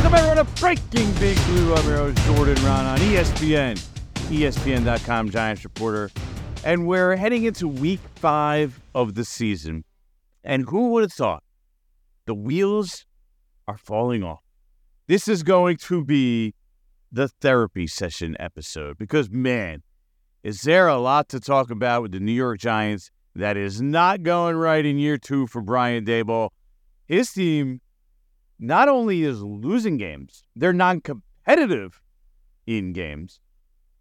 Welcome everyone to Breaking Big Blue. I'm your host Jordan Raanan on ESPN, ESPN.com Giants reporter, and we're heading into Week Five of the season. And who would have thought the wheels are falling off? This is going to be the therapy session episode because man, is there a lot to talk about with the New York Giants that is not going right in year two for Brian Daboll. His team not only is losing games, they're non competitive in games.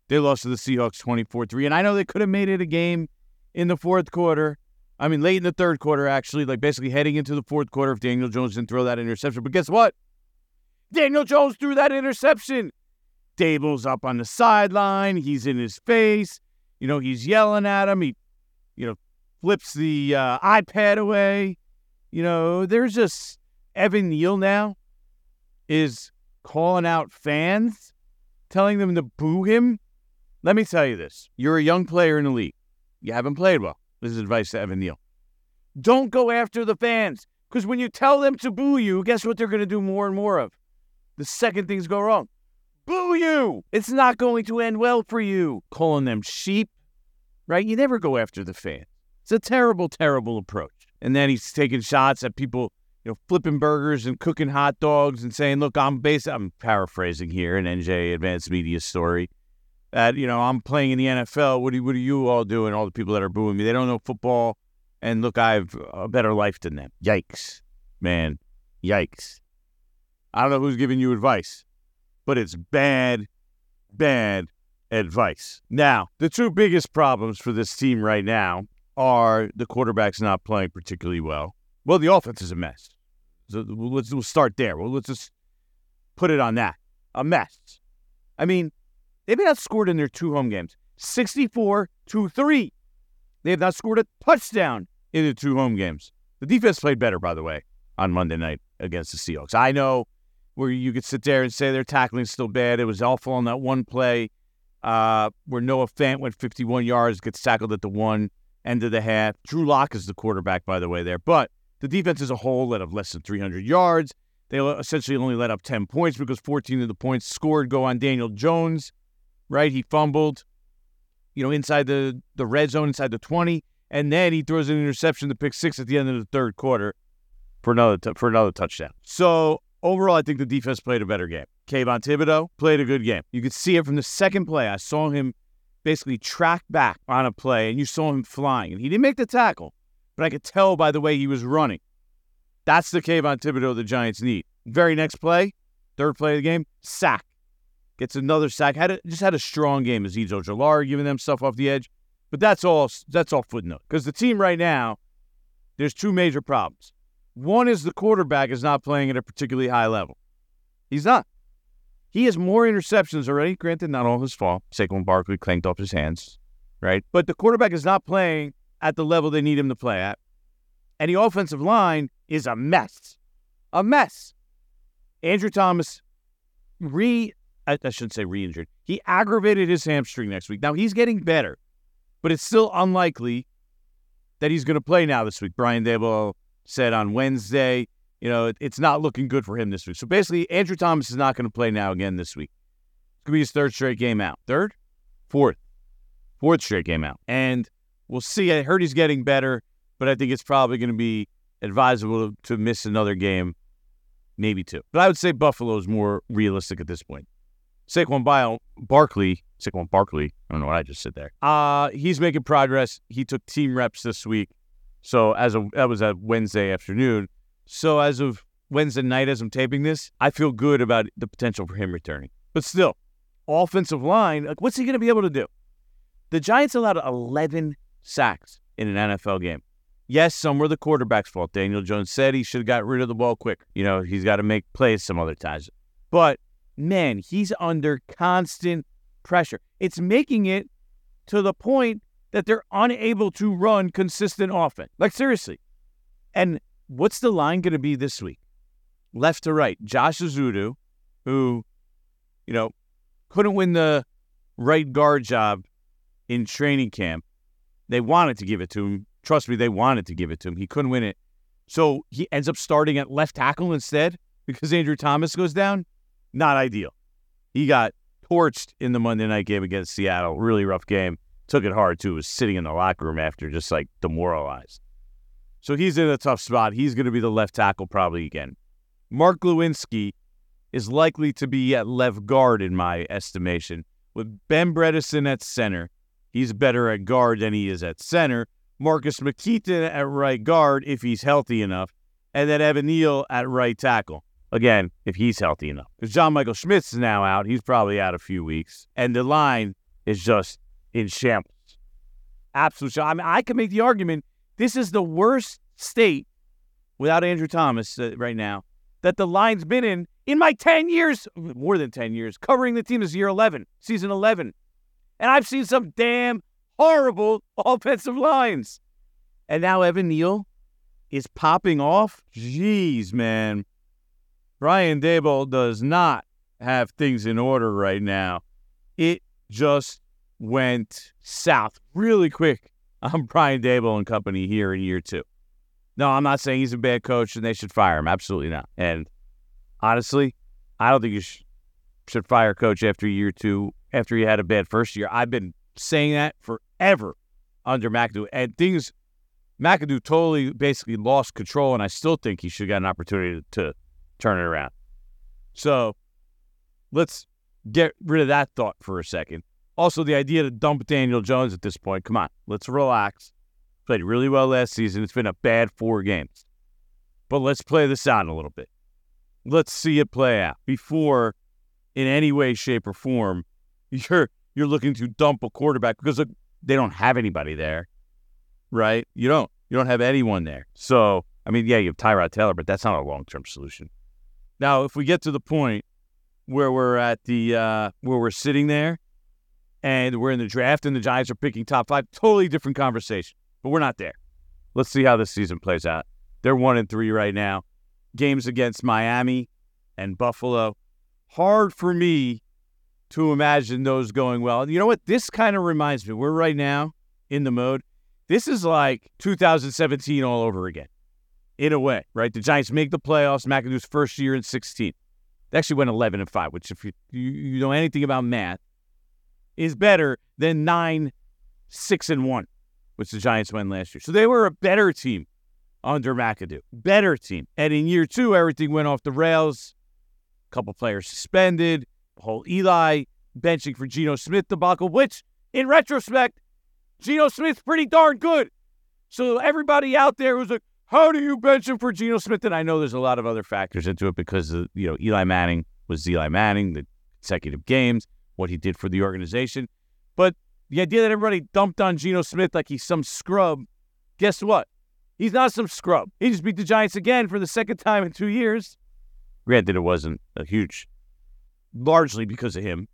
They lost to the Seahawks 24 3. And I know they could have made it a game in the fourth quarter. I mean, late in the third quarter, actually, like basically heading into the fourth quarter if Daniel Jones didn't throw that interception. But guess what? Daniel Jones threw that interception. Daboll's up on the sideline. He's in his face. You know, he's yelling at him. He, you know, flips the uh, iPad away. You know, there's just Evan Neal now is calling out fans, telling them to boo him. Let me tell you this you're a young player in the league. You haven't played well. This is advice to Evan Neal. Don't go after the fans because when you tell them to boo you, guess what they're going to do more and more of? The second things go wrong, boo you. It's not going to end well for you. Calling them sheep, right? You never go after the fans. It's a terrible, terrible approach. And then he's taking shots at people, know, flipping burgers and cooking hot dogs and saying, "Look, I'm based." I'm paraphrasing here an NJ Advanced Media story. That you know, I'm playing in the NFL. What are, what are you all doing? All the people that are booing me, they don't know football. And look, I have a better life than them. Yikes, man, yikes. I don't know who's giving you advice, but it's bad, bad advice. Now, the two biggest problems for this team right now are the quarterback's not playing particularly well. Well, the offense is a mess. So let's we'll start there. Well, let's just put it on that. A mess. I mean, they've been outscored in their two home games 64 to 3. They have not scored a touchdown in the two home games. The defense played better, by the way, on Monday night against the Seahawks. I know where you could sit there and say their tackling is still bad. It was awful on that one play uh, where Noah Fant went 51 yards, gets tackled at the one end of the half. Drew Lock is the quarterback, by the way, there. But the defense as a whole let up less than 300 yards. They essentially only let up 10 points because 14 of the points scored go on Daniel Jones, right? He fumbled, you know, inside the, the red zone, inside the 20. And then he throws an interception to pick six at the end of the third quarter for another t- for another touchdown. So overall, I think the defense played a better game. Kayvon Thibodeaux played a good game. You could see it from the second play. I saw him basically track back on a play, and you saw him flying. And he didn't make the tackle, but I could tell by the way he was running. That's the Kayvon Thibodeaux the Giants need. Very next play, third play of the game, sack. Gets another sack. Had a, just had a strong game. Azeez Ojulari giving them stuff off the edge. But that's all that's all footnote. Because the team right now, there's two major problems. One is the quarterback is not playing at a particularly high level. He's not. He has more interceptions already. Granted, not all his fault. Saquon Barkley clanked off his hands, right? But the quarterback is not playing at the level they need him to play at. And the offensive line is a mess. A mess. Andrew Thomas re I, I shouldn't say re-injured. He aggravated his hamstring next week. Now he's getting better, but it's still unlikely that he's going to play now this week. Brian Daboll said on Wednesday, you know, it, it's not looking good for him this week. So basically, Andrew Thomas is not going to play now again this week. It's going to be his third straight game out. Third? Fourth. Fourth straight game out. And we'll see. I heard he's getting better, but I think it's probably going to be advisable to miss another game, maybe two. But I would say Buffalo is more realistic at this point. Saquon Bio, Barkley, Saquon Barkley, I don't know what I just said there. Uh, he's making progress. He took team reps this week. So as of that was a Wednesday afternoon. So as of Wednesday night, as I'm taping this, I feel good about the potential for him returning. But still, offensive line, like what's he going to be able to do? The Giants allowed 11 sacks in an NFL game. Yes, some were the quarterback's fault. Daniel Jones said he should have got rid of the ball quick. You know, he's got to make plays some other times. But man, he's under constant pressure. It's making it to the point that they're unable to run consistent offense. Like, seriously. And what's the line going to be this week? Left to right. Josh Ezeudu, who, you know, couldn't win the right guard job in training camp. They wanted to give it to him. Trust me, they wanted to give it to him. He couldn't win it. So he ends up starting at left tackle instead. because Andrew Thomas goes down, not ideal. He got torched in the Monday night game against Seattle. Really rough game. Took it hard too. Was sitting in the locker room after, just like demoralized. So he's in a tough spot. He's going to be the left tackle probably again. Mark Glowinski is likely to be at left guard in my estimation, with Ben Bredeson at center. He's better at guard than he is at center. Marcus McKethan at right guard if he's healthy enough, and then Evan Neal at right tackle. Again, if he's healthy enough. Because John Michael Schmitz is now out. He's probably out a few weeks. And the line is just in shambles. Absolute I mean, I can make the argument this is the worst state without Andrew Thomas uh, right now that the line's been in in my 10 years, more than 10 years, covering the team is year 11, season 11. And I've seen some damn horrible offensive lines. And now Evan Neal is popping off. Jeez, man. Brian Daboll does not have things in order right now. It just went south really quick on Brian Daboll and company here in year two. No, I'm not saying he's a bad coach and they should fire him. Absolutely not. And honestly, I don't think you sh- should fire coach after year two, after he had a bad first year. I've been saying that forever under McAdoo. And things, McAdoo totally basically lost control, and I still think he should get an opportunity to, to turn it around. So let's get rid of that thought for a second. Also, the idea to dump Daniel Jones at this point, come on, let's relax. Played really well last season. It's been a bad four games. But let's play this out a little bit. Let's see it play out before, in any way, shape, or form, you're you're looking to dump a quarterback because they don't have anybody there, right? You don't. You don't have anyone there. So, I mean, yeah, you have Tyrod Taylor, but that's not a long term solution. Now, if we get to the point where we're at the uh, where we're sitting there and we're in the draft and the Giants are picking top five, totally different conversation. But we're not there. Let's see how this season plays out. They're one and three right now. Games against Miami and Buffalo. Hard for me to imagine those going well. And you know what? This kind of reminds me. We're right now in the mode. This is like 2017 all over again, in a way, right? The Giants make the playoffs. McAdoo's first year in 16. They actually went 11 and five, which, if you, you, you know anything about math, is better than nine, six and one, which the Giants went last year. So they were a better team under McAdoo, better team. And in year two, everything went off the rails. Couple players suspended whole Eli benching for Geno Smith debacle, which in retrospect, Geno Smith's pretty darn good. So everybody out there was like, how do you bench him for Geno Smith? And I know there's a lot of other factors into it because you know Eli Manning was Eli Manning, the consecutive games, what he did for the organization. But the idea that everybody dumped on Geno Smith like he's some scrub, guess what? He's not some scrub. He just beat the Giants again for the second time in two years. Granted, it wasn't a huge largely because of him.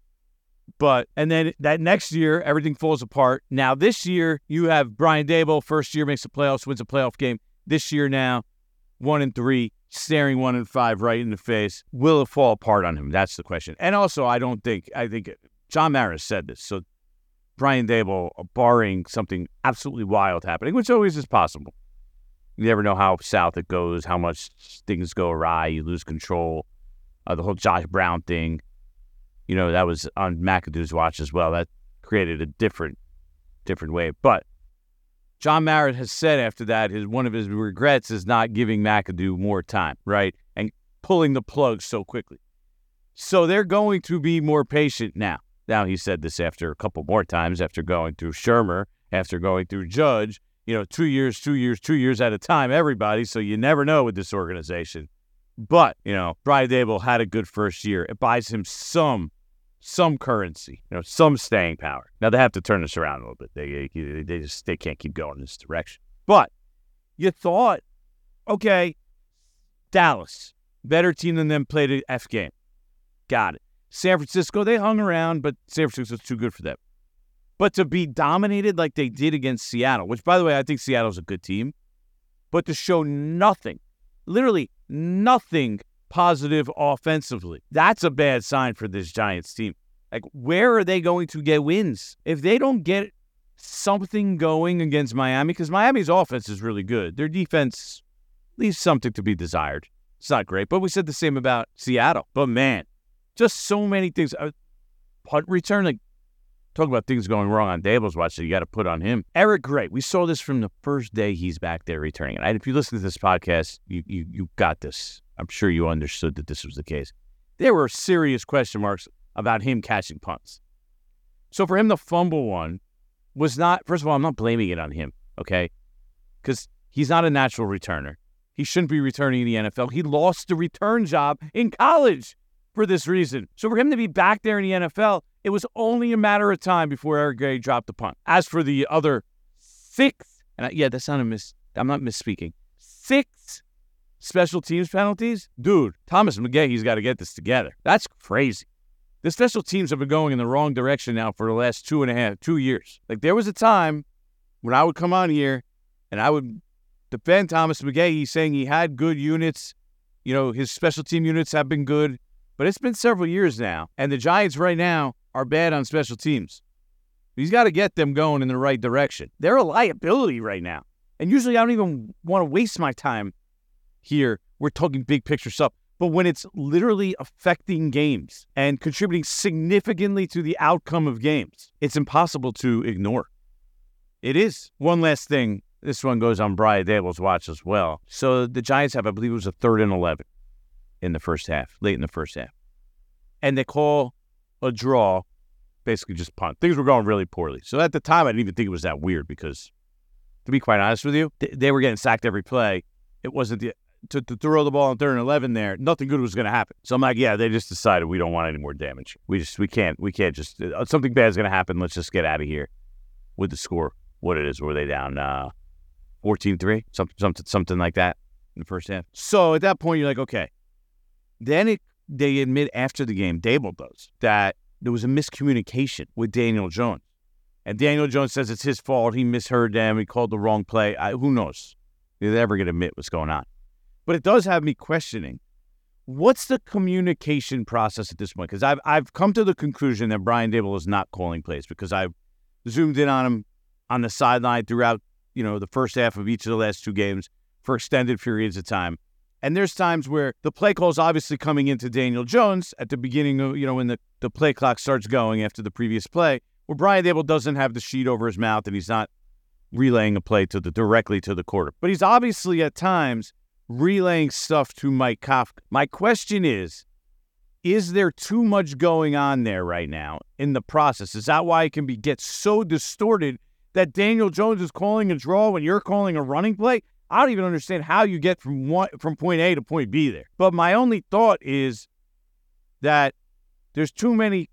But and then that next year everything falls apart. Now this year you have Brian Daboll. first year makes the playoffs, wins a playoff game. This year now, one and three, staring one and five right in the face. Will it fall apart on him? That's the question. And also, I don't think I think John Mara said this. So Brian Daboll, barring something absolutely wild happening, which always is possible. You never know how south it goes, how much things go awry, you lose control. Uh, the whole Josh Brown thing, you know, that was on McAdoo's watch as well. That created a different, different way. But John Mara has said after that, his one of his regrets is not giving McAdoo more time, right, and pulling the plug so quickly. So they're going to be more patient now. Now he said this after a couple more times, after going through Shurmur, after going through Judge. You know, two years, two years, two years at a time, everybody. So you never know with this organization. But, you know, Brian Daboll had a good first year. It buys him some some currency, you know, some staying power. Now they have to turn this around a little bit. They they just they can't keep going in this direction. But you thought, okay, Dallas, better team than them, played an F game. Got it. San Francisco, they hung around, but San Francisco's too good for them. But to be dominated like they did against Seattle, which by the way, I think Seattle's a good team, but to show nothing, literally nothing positive offensively. That's a bad sign for this Giants team. Like, where are they going to get wins? If they don't get something going against Miami, because Miami's offense is really good, their defense leaves something to be desired. It's not great, but we said the same about Seattle. But man, just so many things. Uh, punt return, like talk about things going wrong on Daboll's watch that you got to put on him. Eric Gray, we saw this from the first day he's back there returning. And if you listen to this podcast, you you you got this. I'm sure you understood that this was the case. There were serious question marks about him catching punts. So for him to fumble one was not. First of all, I'm not blaming it on him. Okay, because he's not a natural returner. He shouldn't be returning in the NFL. He lost the return job in college for this reason. So for him to be back there in the NFL, it was only a matter of time before Eric Gray dropped the punt. As for the other six, and I, yeah, that's not a miss. I'm not misspeaking. Six special teams penalties, dude. Thomas McGaughey's got to get this together. That's crazy. The special teams have been going in the wrong direction now for the last two and a half, two years. Like there was a time when I would come on here and I would defend Thomas McGaughey, saying he had good units. You know, his special team units have been good, but it's been several years now. And the Giants right now are bad on special teams. He's got to get them going in the right direction. They're a liability right now. And usually I don't even want to waste my time here. We're talking big picture stuff. But when it's literally affecting games and contributing significantly to the outcome of games, it's impossible to ignore. It is. One last thing this one goes on Brian Daboll's watch as well. So the Giants have, I believe it was a third and 11 in the first half, late in the first half. And they call a draw, basically just punt. Things were going really poorly. So at the time, I didn't even think it was that weird because, to be quite honest with you, they were getting sacked every play. It wasn't the, to, to throw the ball on third and 11 there, nothing good was going to happen. So I'm like, yeah, they just decided we don't want any more damage. We just, we can't, we can't just, uh, something bad is going to happen. Let's just get out of here with the score. What it is, were they down? Uh, 14-3, something, something, something like that in the first half. So at that point, you're like, okay. Then it, they admit after the game, Daboll does, that there was a miscommunication with Daniel Jones. And Daniel Jones says it's his fault. He misheard them. He called the wrong play. I, who knows? They're ever going to admit what's going on. But it does have me questioning what's the communication process at this point? Because I've, I've come to the conclusion that Brian Daboll is not calling plays because I've zoomed in on him on the sideline throughout you know, the first half of each of the last two games for extended periods of time. And there's times where the play call is obviously coming into Daniel Jones at the beginning of, you know, when the, the play clock starts going after the previous play, where Brian Daboll doesn't have the sheet over his mouth and he's not relaying a play to the directly to the quarter. But he's obviously at times relaying stuff to Mike Kafka. My question is, is there too much going on there right now in the process? Is that why it can be get so distorted that Daniel Jones is calling a draw when you're calling a running play. I don't even understand how you get from one from point A to point B there. But my only thought is that there's too many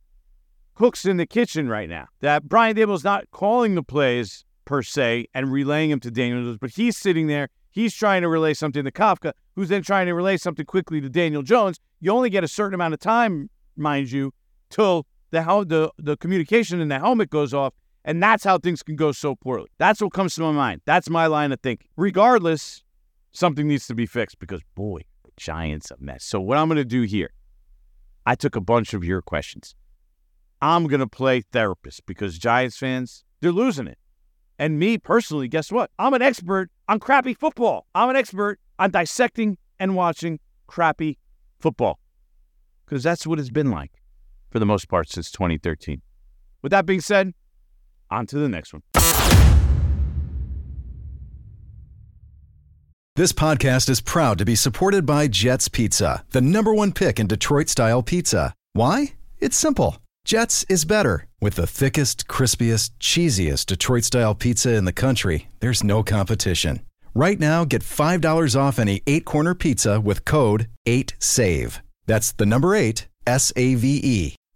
cooks in the kitchen right now. That Brian Daboll's not calling the plays per se and relaying them to Daniel Jones, but he's sitting there. He's trying to relay something to Kafka, who's then trying to relay something quickly to Daniel Jones. You only get a certain amount of time, mind you, till the the the communication in the helmet goes off and that's how things can go so poorly. That's what comes to my mind. That's my line of thinking. Regardless, something needs to be fixed because, boy, the Giants a mess. So, what I'm going to do here, I took a bunch of your questions. I'm going to play therapist because Giants fans, they're losing it. And me personally, guess what? I'm an expert on crappy football. I'm an expert on dissecting and watching crappy football because that's what it's been like for the most part since 2013. With that being said, on to the next one. This podcast is proud to be supported by Jets Pizza, the number one pick in Detroit style pizza. Why? It's simple. Jets is better. With the thickest, crispiest, cheesiest Detroit style pizza in the country, there's no competition. Right now, get $5 off any eight corner pizza with code 8SAVE. That's the number eight, S A V E.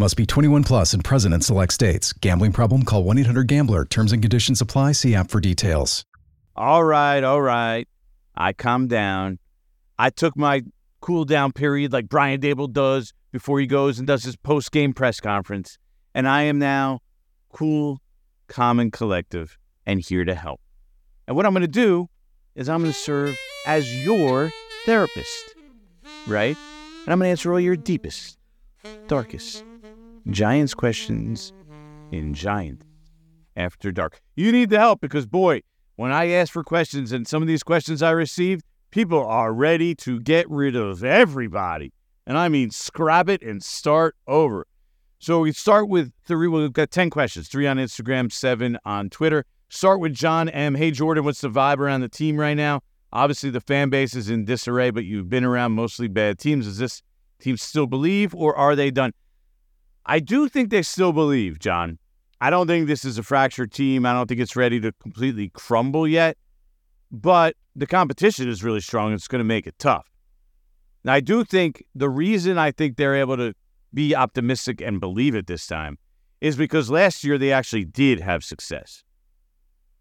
Must be 21 plus and present in select states. Gambling problem? Call 1 800 GAMBLER. Terms and conditions apply. See app for details. All right, all right. I calmed down. I took my cool down period like Brian Daboll does before he goes and does his post game press conference. And I am now cool, calm, and collective and here to help. And what I'm going to do is I'm going to serve as your therapist, right? And I'm going to answer all your deepest, darkest Giants questions in Giant After Dark. You need the help because, boy, when I ask for questions and some of these questions I received, people are ready to get rid of everybody. And I mean, scrap it and start over. So we start with three. We've got 10 questions three on Instagram, seven on Twitter. Start with John M. Hey, Jordan, what's the vibe around the team right now? Obviously, the fan base is in disarray, but you've been around mostly bad teams. Does this team still believe, or are they done? I do think they still believe, John. I don't think this is a fractured team. I don't think it's ready to completely crumble yet, but the competition is really strong. It's going to make it tough. Now, I do think the reason I think they're able to be optimistic and believe it this time is because last year they actually did have success.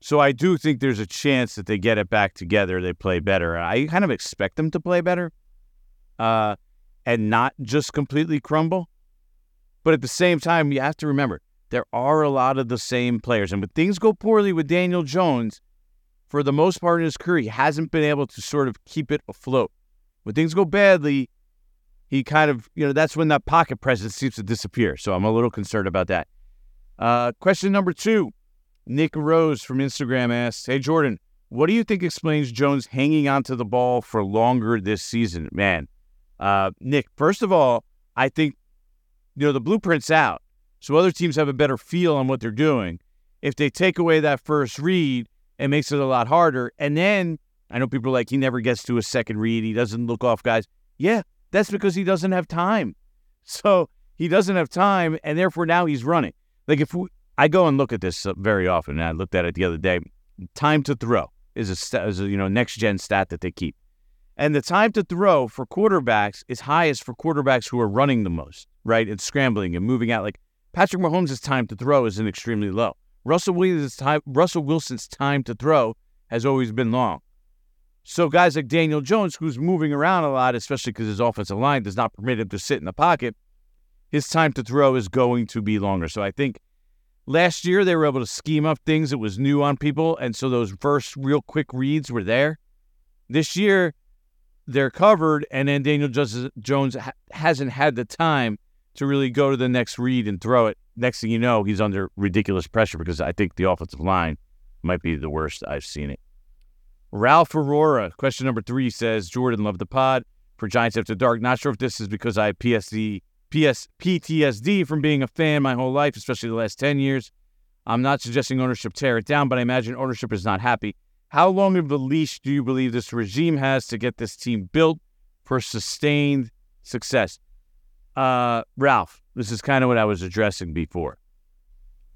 So I do think there's a chance that they get it back together. They play better. I kind of expect them to play better uh, and not just completely crumble. But at the same time, you have to remember there are a lot of the same players. And when things go poorly with Daniel Jones, for the most part in his career, he hasn't been able to sort of keep it afloat. When things go badly, he kind of, you know, that's when that pocket presence seems to disappear. So I'm a little concerned about that. Uh, question number two Nick Rose from Instagram asks Hey, Jordan, what do you think explains Jones hanging onto the ball for longer this season? Man, uh, Nick, first of all, I think you know, the blueprint's out. So other teams have a better feel on what they're doing. If they take away that first read, it makes it a lot harder. And then I know people are like, he never gets to a second read. He doesn't look off guys. Yeah, that's because he doesn't have time. So he doesn't have time, and therefore now he's running. Like if we, I go and look at this uh, very often, and I looked at it the other day. Time to throw is a, is a you know next gen stat that they keep, and the time to throw for quarterbacks is highest for quarterbacks who are running the most right? And scrambling and moving out. Like Patrick Mahomes' time to throw is an extremely low. Russell Williams' time, Russell Wilson's time to throw has always been long. So guys like Daniel Jones, who's moving around a lot, especially because his offensive line does not permit him to sit in the pocket, his time to throw is going to be longer. So I think last year they were able to scheme up things that was new on people, and so those first real quick reads were there. This year they're covered, and then Daniel Jones hasn't had the time to really go to the next read and throw it. Next thing you know, he's under ridiculous pressure because I think the offensive line might be the worst I've seen it. Ralph Aurora, question number three says, Jordan, love the pod for Giants After Dark. Not sure if this is because I have PSD, PS, PTSD from being a fan my whole life, especially the last 10 years. I'm not suggesting ownership tear it down, but I imagine ownership is not happy. How long of a leash do you believe this regime has to get this team built for sustained success? Uh, Ralph, this is kind of what I was addressing before.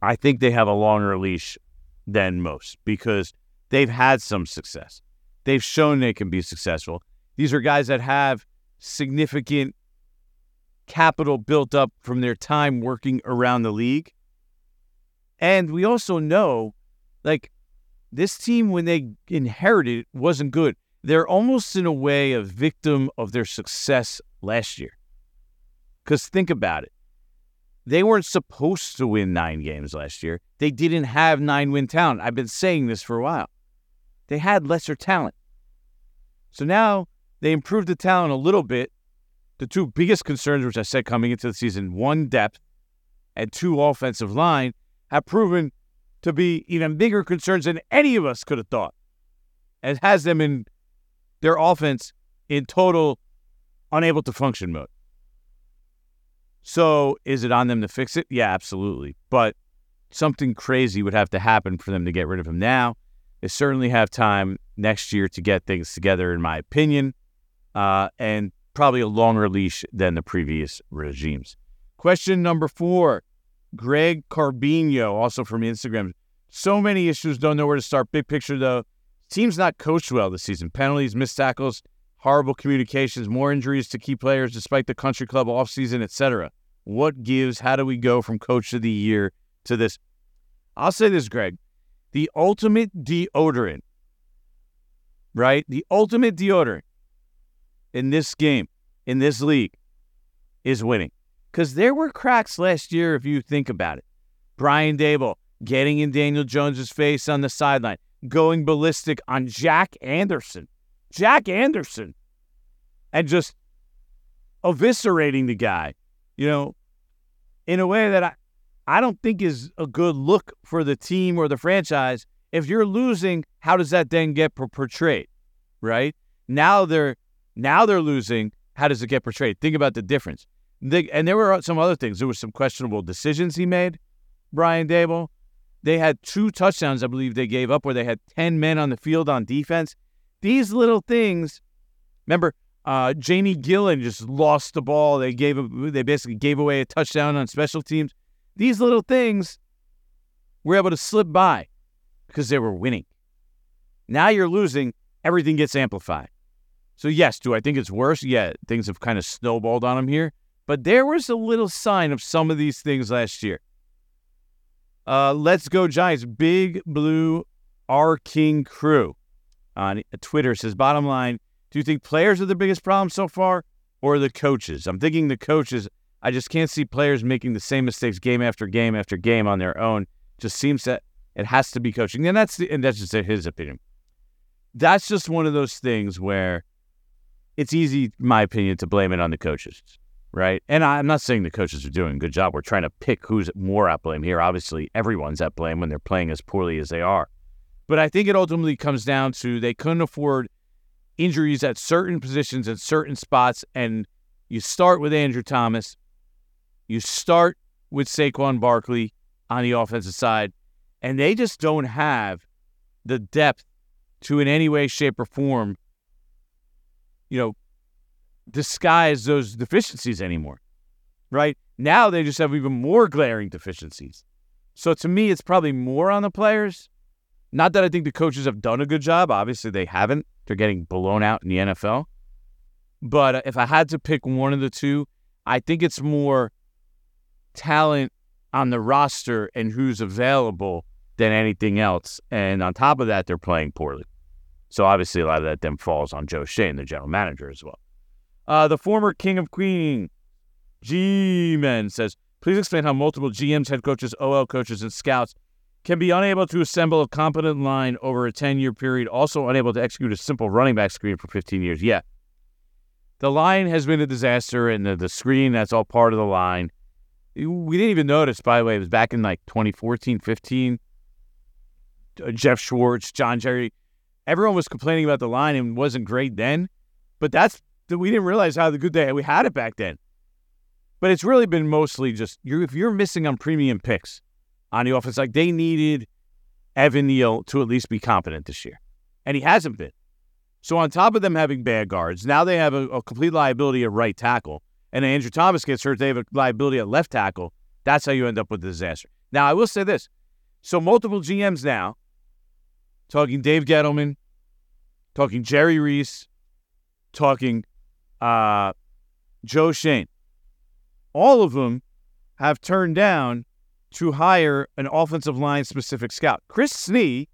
I think they have a longer leash than most because they've had some success. They've shown they can be successful. These are guys that have significant capital built up from their time working around the league. And we also know, like, this team, when they inherited it, wasn't good. They're almost in a way a victim of their success last year. Because think about it. They weren't supposed to win nine games last year. They didn't have nine win talent. I've been saying this for a while. They had lesser talent. So now they improved the talent a little bit. The two biggest concerns, which I said coming into the season, one depth and two offensive line, have proven to be even bigger concerns than any of us could have thought. And has them in their offense in total unable to function mode. So is it on them to fix it? Yeah, absolutely. But something crazy would have to happen for them to get rid of him now. They certainly have time next year to get things together, in my opinion, uh, and probably a longer leash than the previous regimes. Question number four Greg Carbino, also from Instagram. So many issues, don't know where to start. Big picture, though. Team's not coached well this season. Penalties, missed tackles, horrible communications, more injuries to key players despite the country club offseason, etc. What gives? How do we go from coach of the year to this? I'll say this, Greg. The ultimate deodorant, right? The ultimate deodorant in this game, in this league, is winning. Because there were cracks last year, if you think about it. Brian Daboll getting in Daniel Jones's face on the sideline, going ballistic on Jack Anderson. Jack Anderson. And just eviscerating the guy, you know, in a way that I, I don't think is a good look for the team or the franchise. If you're losing, how does that then get portrayed? Right? Now they're now they're losing. How does it get portrayed? Think about the difference. And there were some other things. There were some questionable decisions he made, Brian Daboll. They had two touchdowns, I believe they gave up, where they had 10 men on the field on defense. These little things, remember, uh, Jamie Gillan just lost the ball. They gave they basically gave away a touchdown on special teams. These little things were able to slip by because they were winning. Now you're losing, everything gets amplified. So yes, do I think it's worse? Yeah, things have kind of snowballed on them here. But there was a little sign of some of these things last year. Uh, let's go Giants. Big Blue R King Crew on Twitter says, bottom line, do you think players are the biggest problem so far or the coaches? I'm thinking the coaches. I just can't see players making the same mistakes game after game after game on their own. Just seems that it has to be coaching. And that's the, and that's just his opinion. That's just one of those things where it's easy, my opinion, to blame it on the coaches right? And I'm not saying the coaches are doing a good job. We're trying to pick who's more at blame here. Obviously, everyone's at blame when they're playing as poorly as they are. But I think it ultimately comes down to they couldn't afford injuries at certain positions at certain spots. And you start with Andrew Thomas, you start with Saquon Barkley on the offensive side, and they just don't have the depth to, in any way, shape, or form, you know, disguise those deficiencies anymore, right? Now they just have even more glaring deficiencies. So to me, it's probably more on the players. Not that I think the coaches have done a good job. Obviously, they haven't. They're getting blown out in the NFL. But if I had to pick one of the two, I think it's more talent on the roster and who's available than anything else. And on top of that, they're playing poorly. So obviously, a lot of that then falls on Joe Schoen, the general manager, as well. Uh, the former King of Queen, G-Men, says, please explain how multiple GMs, head coaches, OL coaches, and scouts can be unable to assemble a competent line over a 10-year period, also unable to execute a simple running back screen for 15 years. Yeah. The line has been a disaster, and the, the screen, that's all part of the line. We didn't even notice, by the way, it was back in like 2014, 15. Uh, Geoff Schwartz, John Jerry, everyone was complaining about the line and wasn't great then. But that's, we didn't realize how the good day we had it back then. But it's really been mostly just you're, if you're missing on premium picks on the offense, like they needed Evan Neal to at least be competent this year, and he hasn't been. So on top of them having bad guards, now they have a, a complete liability at right tackle, and Andrew Thomas gets hurt. They have a liability at left tackle. That's how you end up with a disaster. Now I will say this: so multiple GMs now, talking Dave Gettleman, talking Jerry Reese, talking uh, Joe Schoen. All of them have turned down to hire an offensive line specific scout. Chris Snee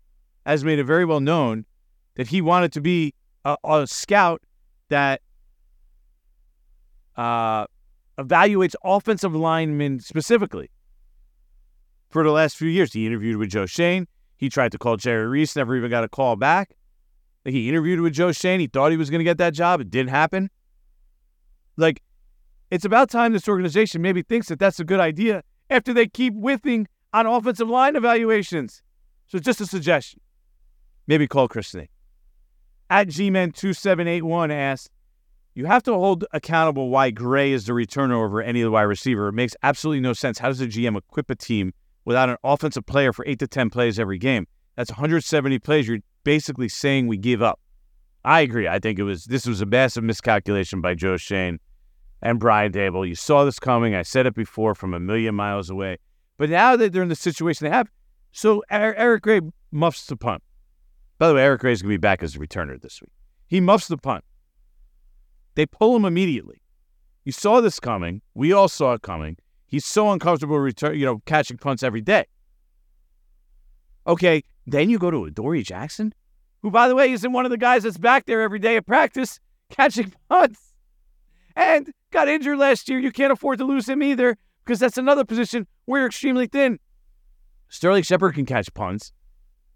has made it very well known that he wanted to be a, a scout that uh, evaluates offensive linemen specifically. For the last few years, he interviewed with Joe Schoen. He tried to call Jerry Reese, never even got a call back. He interviewed with Joe Schoen. He thought he was going to get that job. It didn't happen. Like, it's about time this organization maybe thinks that that's a good idea after they keep whiffing on offensive line evaluations. So, just a suggestion. Maybe call Chris At Gman2781 asks, you have to hold accountable why Gray is the returner over any wide receiver. It makes absolutely no sense. How does a GM equip a team without an offensive player for eight to 10 plays every game? That's 170 plays. You're basically saying we give up. I agree. I think it was this was a massive miscalculation by Joe Schoen and Brian Daboll. You saw this coming. I said it before from a million miles away. But now that they're in the situation they have, so er-, Eric Gray muffs the punt. By the way, Eric Gray is going to be back as a returner this week. He muffs the punt. They pull him immediately. You saw this coming. We all saw it coming. He's so uncomfortable return, you know, catching punts every day. Okay, then you go to Adoree Jackson, who, by the way, isn't one of the guys that's back there every day at practice catching punts and got injured last year. You can't afford to lose him either because that's another position where you're extremely thin. Sterling Shepard can catch punts.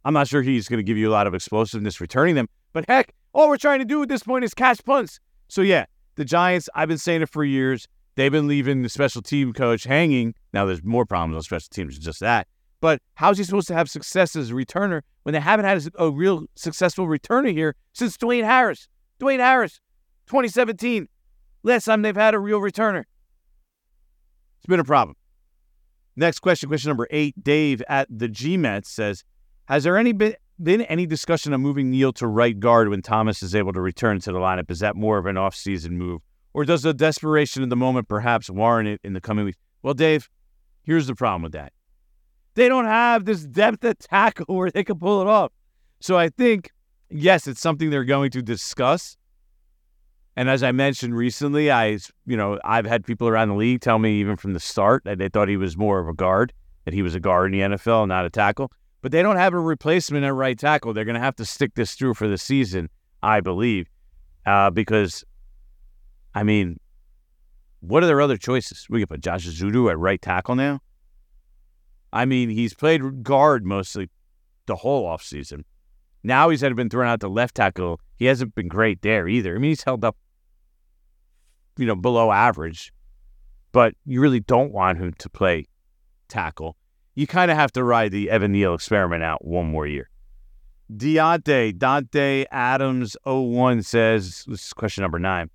I'm not sure he's going to give you a lot of explosiveness returning them, but heck, all we're trying to do at this point is catch punts. So, yeah, the Giants, I've been saying it for years. They've been leaving the special team coach hanging. Now, there's more problems on special teams, than just that. But how's he supposed to have success as a returner when they haven't had a, real successful returner here since Dwayne Harris? Dwayne Harris, 2017, last time they've had a real returner. It's been a problem. Next question, question number eight. Dave at the GMET says, Has there any been, been any discussion of moving Neal to right guard when Thomas is able to return to the lineup? Is that more of an offseason move? Or does the desperation of the moment perhaps warrant it in the coming weeks? Well, Dave, here's the problem with that. They don't have this depth at tackle where they can pull it off. So I think, yes, it's something they're going to discuss. And as I mentioned recently, I, you know, I've had people around the league tell me even from the start that they thought he was more of a guard, that he was a guard in the NFL, not a tackle. But they don't have a replacement at right tackle. They're going to have to stick this through for the season, I believe, uh, because I mean, what are their other choices? We could put Josh Ezeudu at right tackle now. I mean, he's played guard mostly the whole offseason. Now he's had been thrown out to left tackle. He hasn't been great there either. I mean, he's held up, you know, below average, but you really don't want him to play tackle. You kind of have to ride the Evan Neal experiment out one more year. Deontay, Dante Adams 01 says, this is question number nine.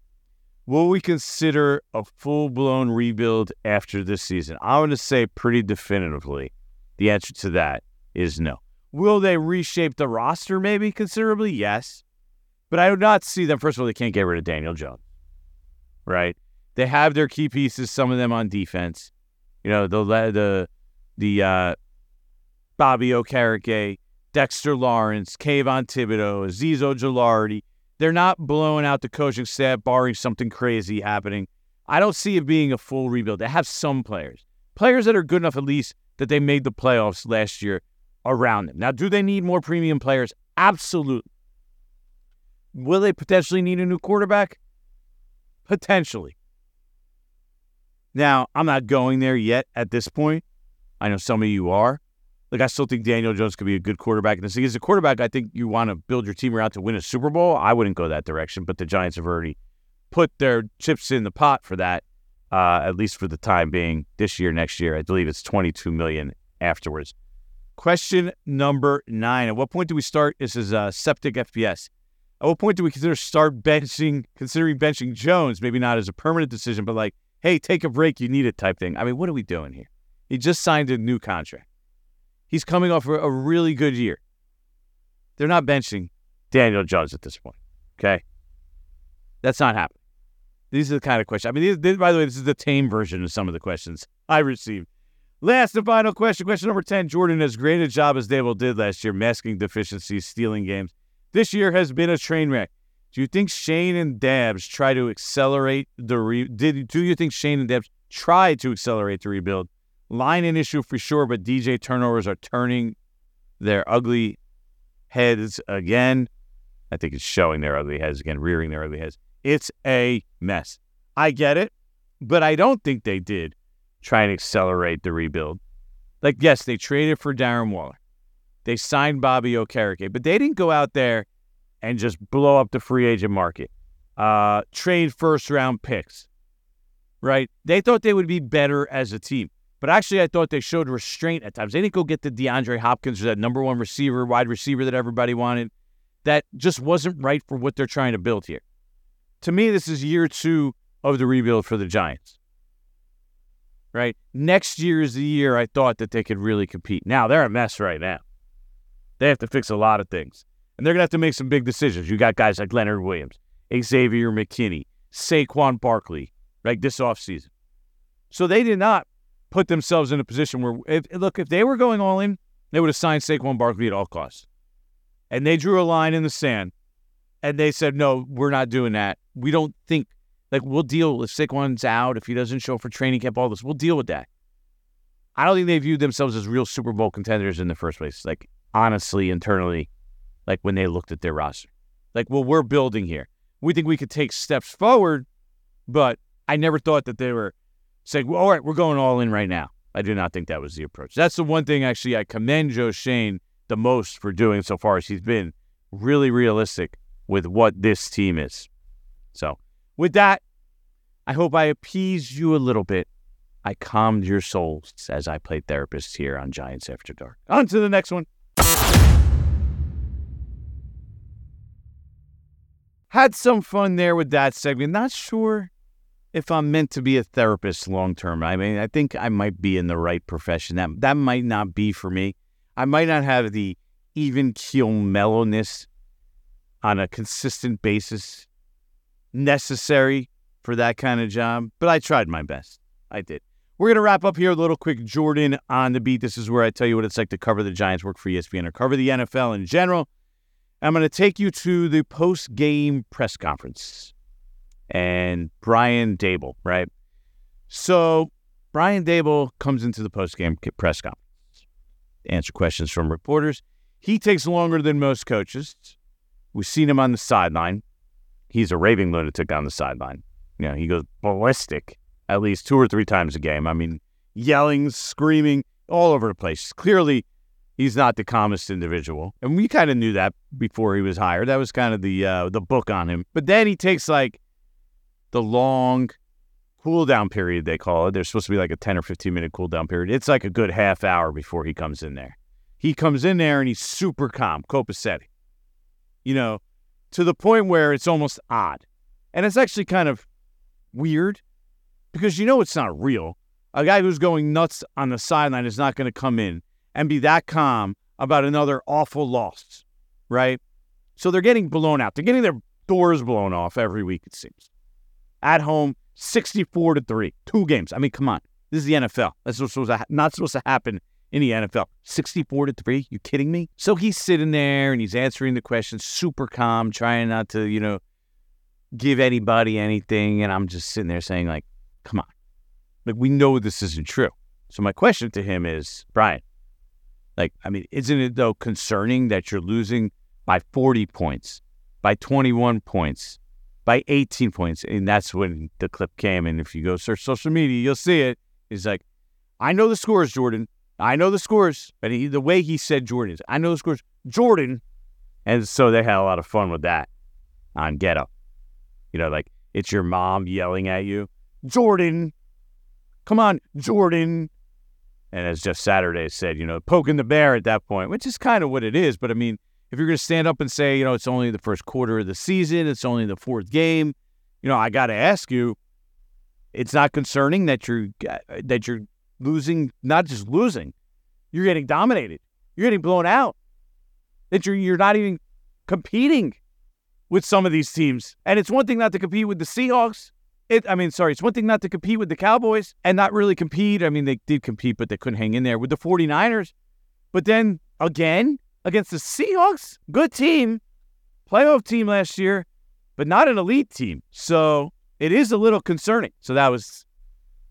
Will we consider a full blown rebuild after this season? I'm going to say pretty definitively the answer to that is no. Will they reshape the roster maybe considerably? Yes. But I do not see them. First of all, they can't get rid of Daniel Jones, right? They have their key pieces, some of them on defense. You know, the the the uh, Bobby Okereke, Dexter Lawrence, Kayvon Thibodeaux, Azeez Ojulari, they're not blowing out the coaching staff, barring something crazy happening. I don't see it being a full rebuild. They have some players, players that are good enough at least that they made the playoffs last year around them. Now, do they need more premium players? Absolutely. Will they potentially need a new quarterback? Potentially. Now, I'm not going there yet at this point. I know some of you are. Like I still think Daniel Jones could be a good quarterback. And this as a quarterback, I think you want to build your team around to win a Super Bowl. I wouldn't go that direction, but the Giants have already put their chips in the pot for that, uh, at least for the time being. This year, next year, I believe it's 22 million afterwards. Question number nine: At what point do we start? This is uh, septic FPS. At what point do we consider start benching, considering benching Jones? Maybe not as a permanent decision, but like, hey, take a break, you need it type thing. I mean, what are we doing here? He just signed a new contract. He's coming off a really good year. They're not benching Daniel Jones at this point. Okay. That's not happening. These are the kind of questions. I mean, these, these, by the way, this is the tame version of some of the questions I received. Last and final question. Question number 10. Jordan, as great a job as Daboll did last year, masking deficiencies, stealing games, this year has been a train wreck. Do you think Schoen and Dabs try to accelerate the re- did do you think Schoen and Dabbs try to accelerate the rebuild Line an issue for sure, but DJ turnovers are turning their ugly heads again. I think it's showing their ugly heads again, rearing their ugly heads. It's a mess. I get it, but I don't think they did try and accelerate the rebuild. Like, yes, they traded for Darren Waller. They signed Bobby Okereke, but they didn't go out there and just blow up the free agent market. Uh, trade first round picks, right? They thought they would be better as a team. But actually, I thought they showed restraint at times. They didn't go get the DeAndre Hopkins or that number one receiver, wide receiver that everybody wanted. That just wasn't right for what they're trying to build here. To me, this is year two of the rebuild for the Giants. Right? Next year is the year I thought that they could really compete. Now, they're a mess right now. They have to fix a lot of things. And they're going to have to make some big decisions. You got guys like Leonard Williams, Xavier McKinney, Saquon Barkley, right, this offseason. So they did not put themselves in a position where, if, look, if they were going all in, they would have signed Saquon Barkley at all costs. And they drew a line in the sand And they said, no, we're not doing that. We don't think, like, we'll deal if Saquon's out, if he doesn't show for training camp, all this, we'll deal with that. I don't think they viewed themselves as real Super Bowl contenders in the first place. Like, honestly, internally, like when they looked at their roster. Like, well, we're building here. We think we could take steps forward, but I never thought that they were saying, well, all right, we're going all in right now. I do not think that was the approach. That's the one thing, actually, I commend Joe Schoen the most for doing so far as he's been really realistic with what this team is. So, with that, I hope I appeased you a little bit. I calmed your souls as I played therapist here on Giants After Dark. On to the next one. Had some fun there with that segment. Not sure if I'm meant to be a therapist long term. I mean, I think I might be in the right profession. That that might not be for me. I might not have the even keel mellowness on a consistent basis necessary for that kind of job, but I tried my best. I did. We're going to wrap up here a little quick Jordan on the beat. This is where I tell you what it's like to cover the Giants, work for ESPN, or cover the NFL in general. I'm going to take you to the post game press conference and Brian Daboll, right? So Brian Daboll comes into the post game press conference, to answer questions from reporters. He takes longer than most coaches. We've seen him on the sideline. He's a raving lunatic on the sideline. You know, he goes ballistic at least two or three times a game. I mean, yelling, screaming, all over the place. Clearly, he's not the calmest individual, and we kind of knew that before he was hired. That was kind of the uh, the book on him. But then he takes like the long cool down period they call it. There's supposed to be like a 10 or 15 minute cool down period. It's like a good half hour before he comes in there. He comes in there and he's super calm, copacetic. You know, to the point where it's almost odd. And it's actually kind of weird because you know it's not real. A guy who's going nuts on the sideline is not going to come in and be that calm about another awful loss, right? So they're getting blown out. They're getting their doors blown off every week, it seems. At home, 64 to 3. Two games. I mean, come on. This is the NFL. That's not supposed to happen in the NFL. 64 to 3. You kidding me? So he's sitting there and he's answering the questions super calm, trying not to, you know, give anybody anything. And I'm just sitting there saying, like, come on. Like, we know this isn't true. So my question to him is, Brian, like, I mean, isn't it though concerning that you're losing by 40 points, by 21 points, by 18 points? And that's when the clip came. And if you go search social media, you'll see it. He's like, I know the scores, Jordan. I know the scores. But he, the way he said Jordan is, I know the scores, Jordan. And so they had a lot of fun with that on Get Up. You know, like it's your mom yelling at you, Jordan, come on, Jordan. And as Jeff Saturday said, you know, poking the bear at that point, which is kind of what it is. But I mean, if you're going to stand up and say, you know, it's only the first quarter of the season, it's only the fourth game, you know, I got to ask you, it's not concerning that you're that you're losing, not just losing, you're getting dominated, you're getting blown out, that you're you're not even competing with some of these teams. And it's one thing not to compete with the Seahawks. It, I mean, sorry, it's one thing not to compete with the Cowboys and not really compete. I mean, they did compete, but they couldn't hang in there with the 49ers. But then again, against the Seahawks, good team, playoff team last year, but not an elite team. So it is a little concerning. So that was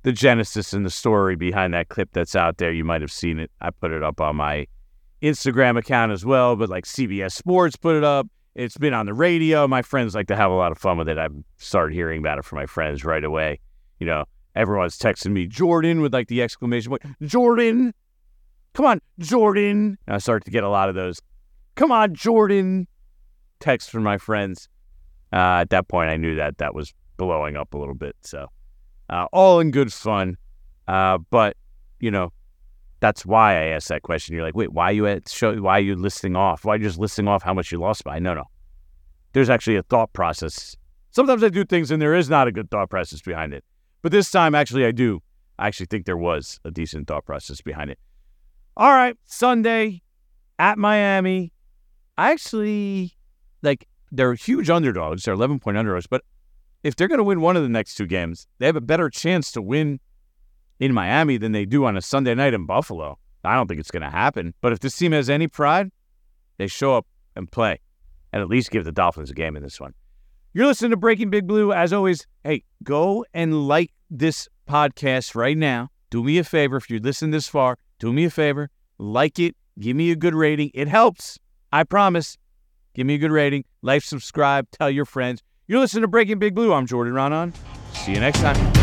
the genesis and the story behind that clip that's out there. You might have seen it. I put it up on my Instagram account as well, but like CBS Sports put it up. It's been on the radio. My friends like to have a lot of fun with it. I've started hearing about it from my friends right away. You know, everyone's texting me Jordan with like the exclamation point, Jordan, come on, Jordan. And I start to get a lot of those, come on, Jordan, texts from my friends. Uh, at that point, I knew that that was blowing up a little bit. So, uh, all in good fun. Uh, but, you know, that's why I asked that question. You're like, wait, why are you at show? Why are you listing off? Why are you just listing off how much you lost by? No, no. There's actually a thought process. Sometimes I do things and there is not a good thought process behind it. But this time, actually, I do. I actually think there was a decent thought process behind it. All right, Sunday at Miami. I actually like they're huge underdogs. They're 11 point underdogs, but if they're going to win one of the next two games, they have a better chance to win in Miami than they do on a Sunday night in Buffalo. I don't think it's going to happen. But if this team has any pride, they show up and play. and at least give the Dolphins a game in this one. You're listening to Breaking Big Blue. As always, hey, go and like this podcast right now. Do me a favor if you listen this far. Do me a favor, like it, give me a good rating. It helps. I promise. Give me a good rating, like, subscribe, tell your friends. You're listening to Breaking Big Blue. I'm Jordan Raanan. See you next time.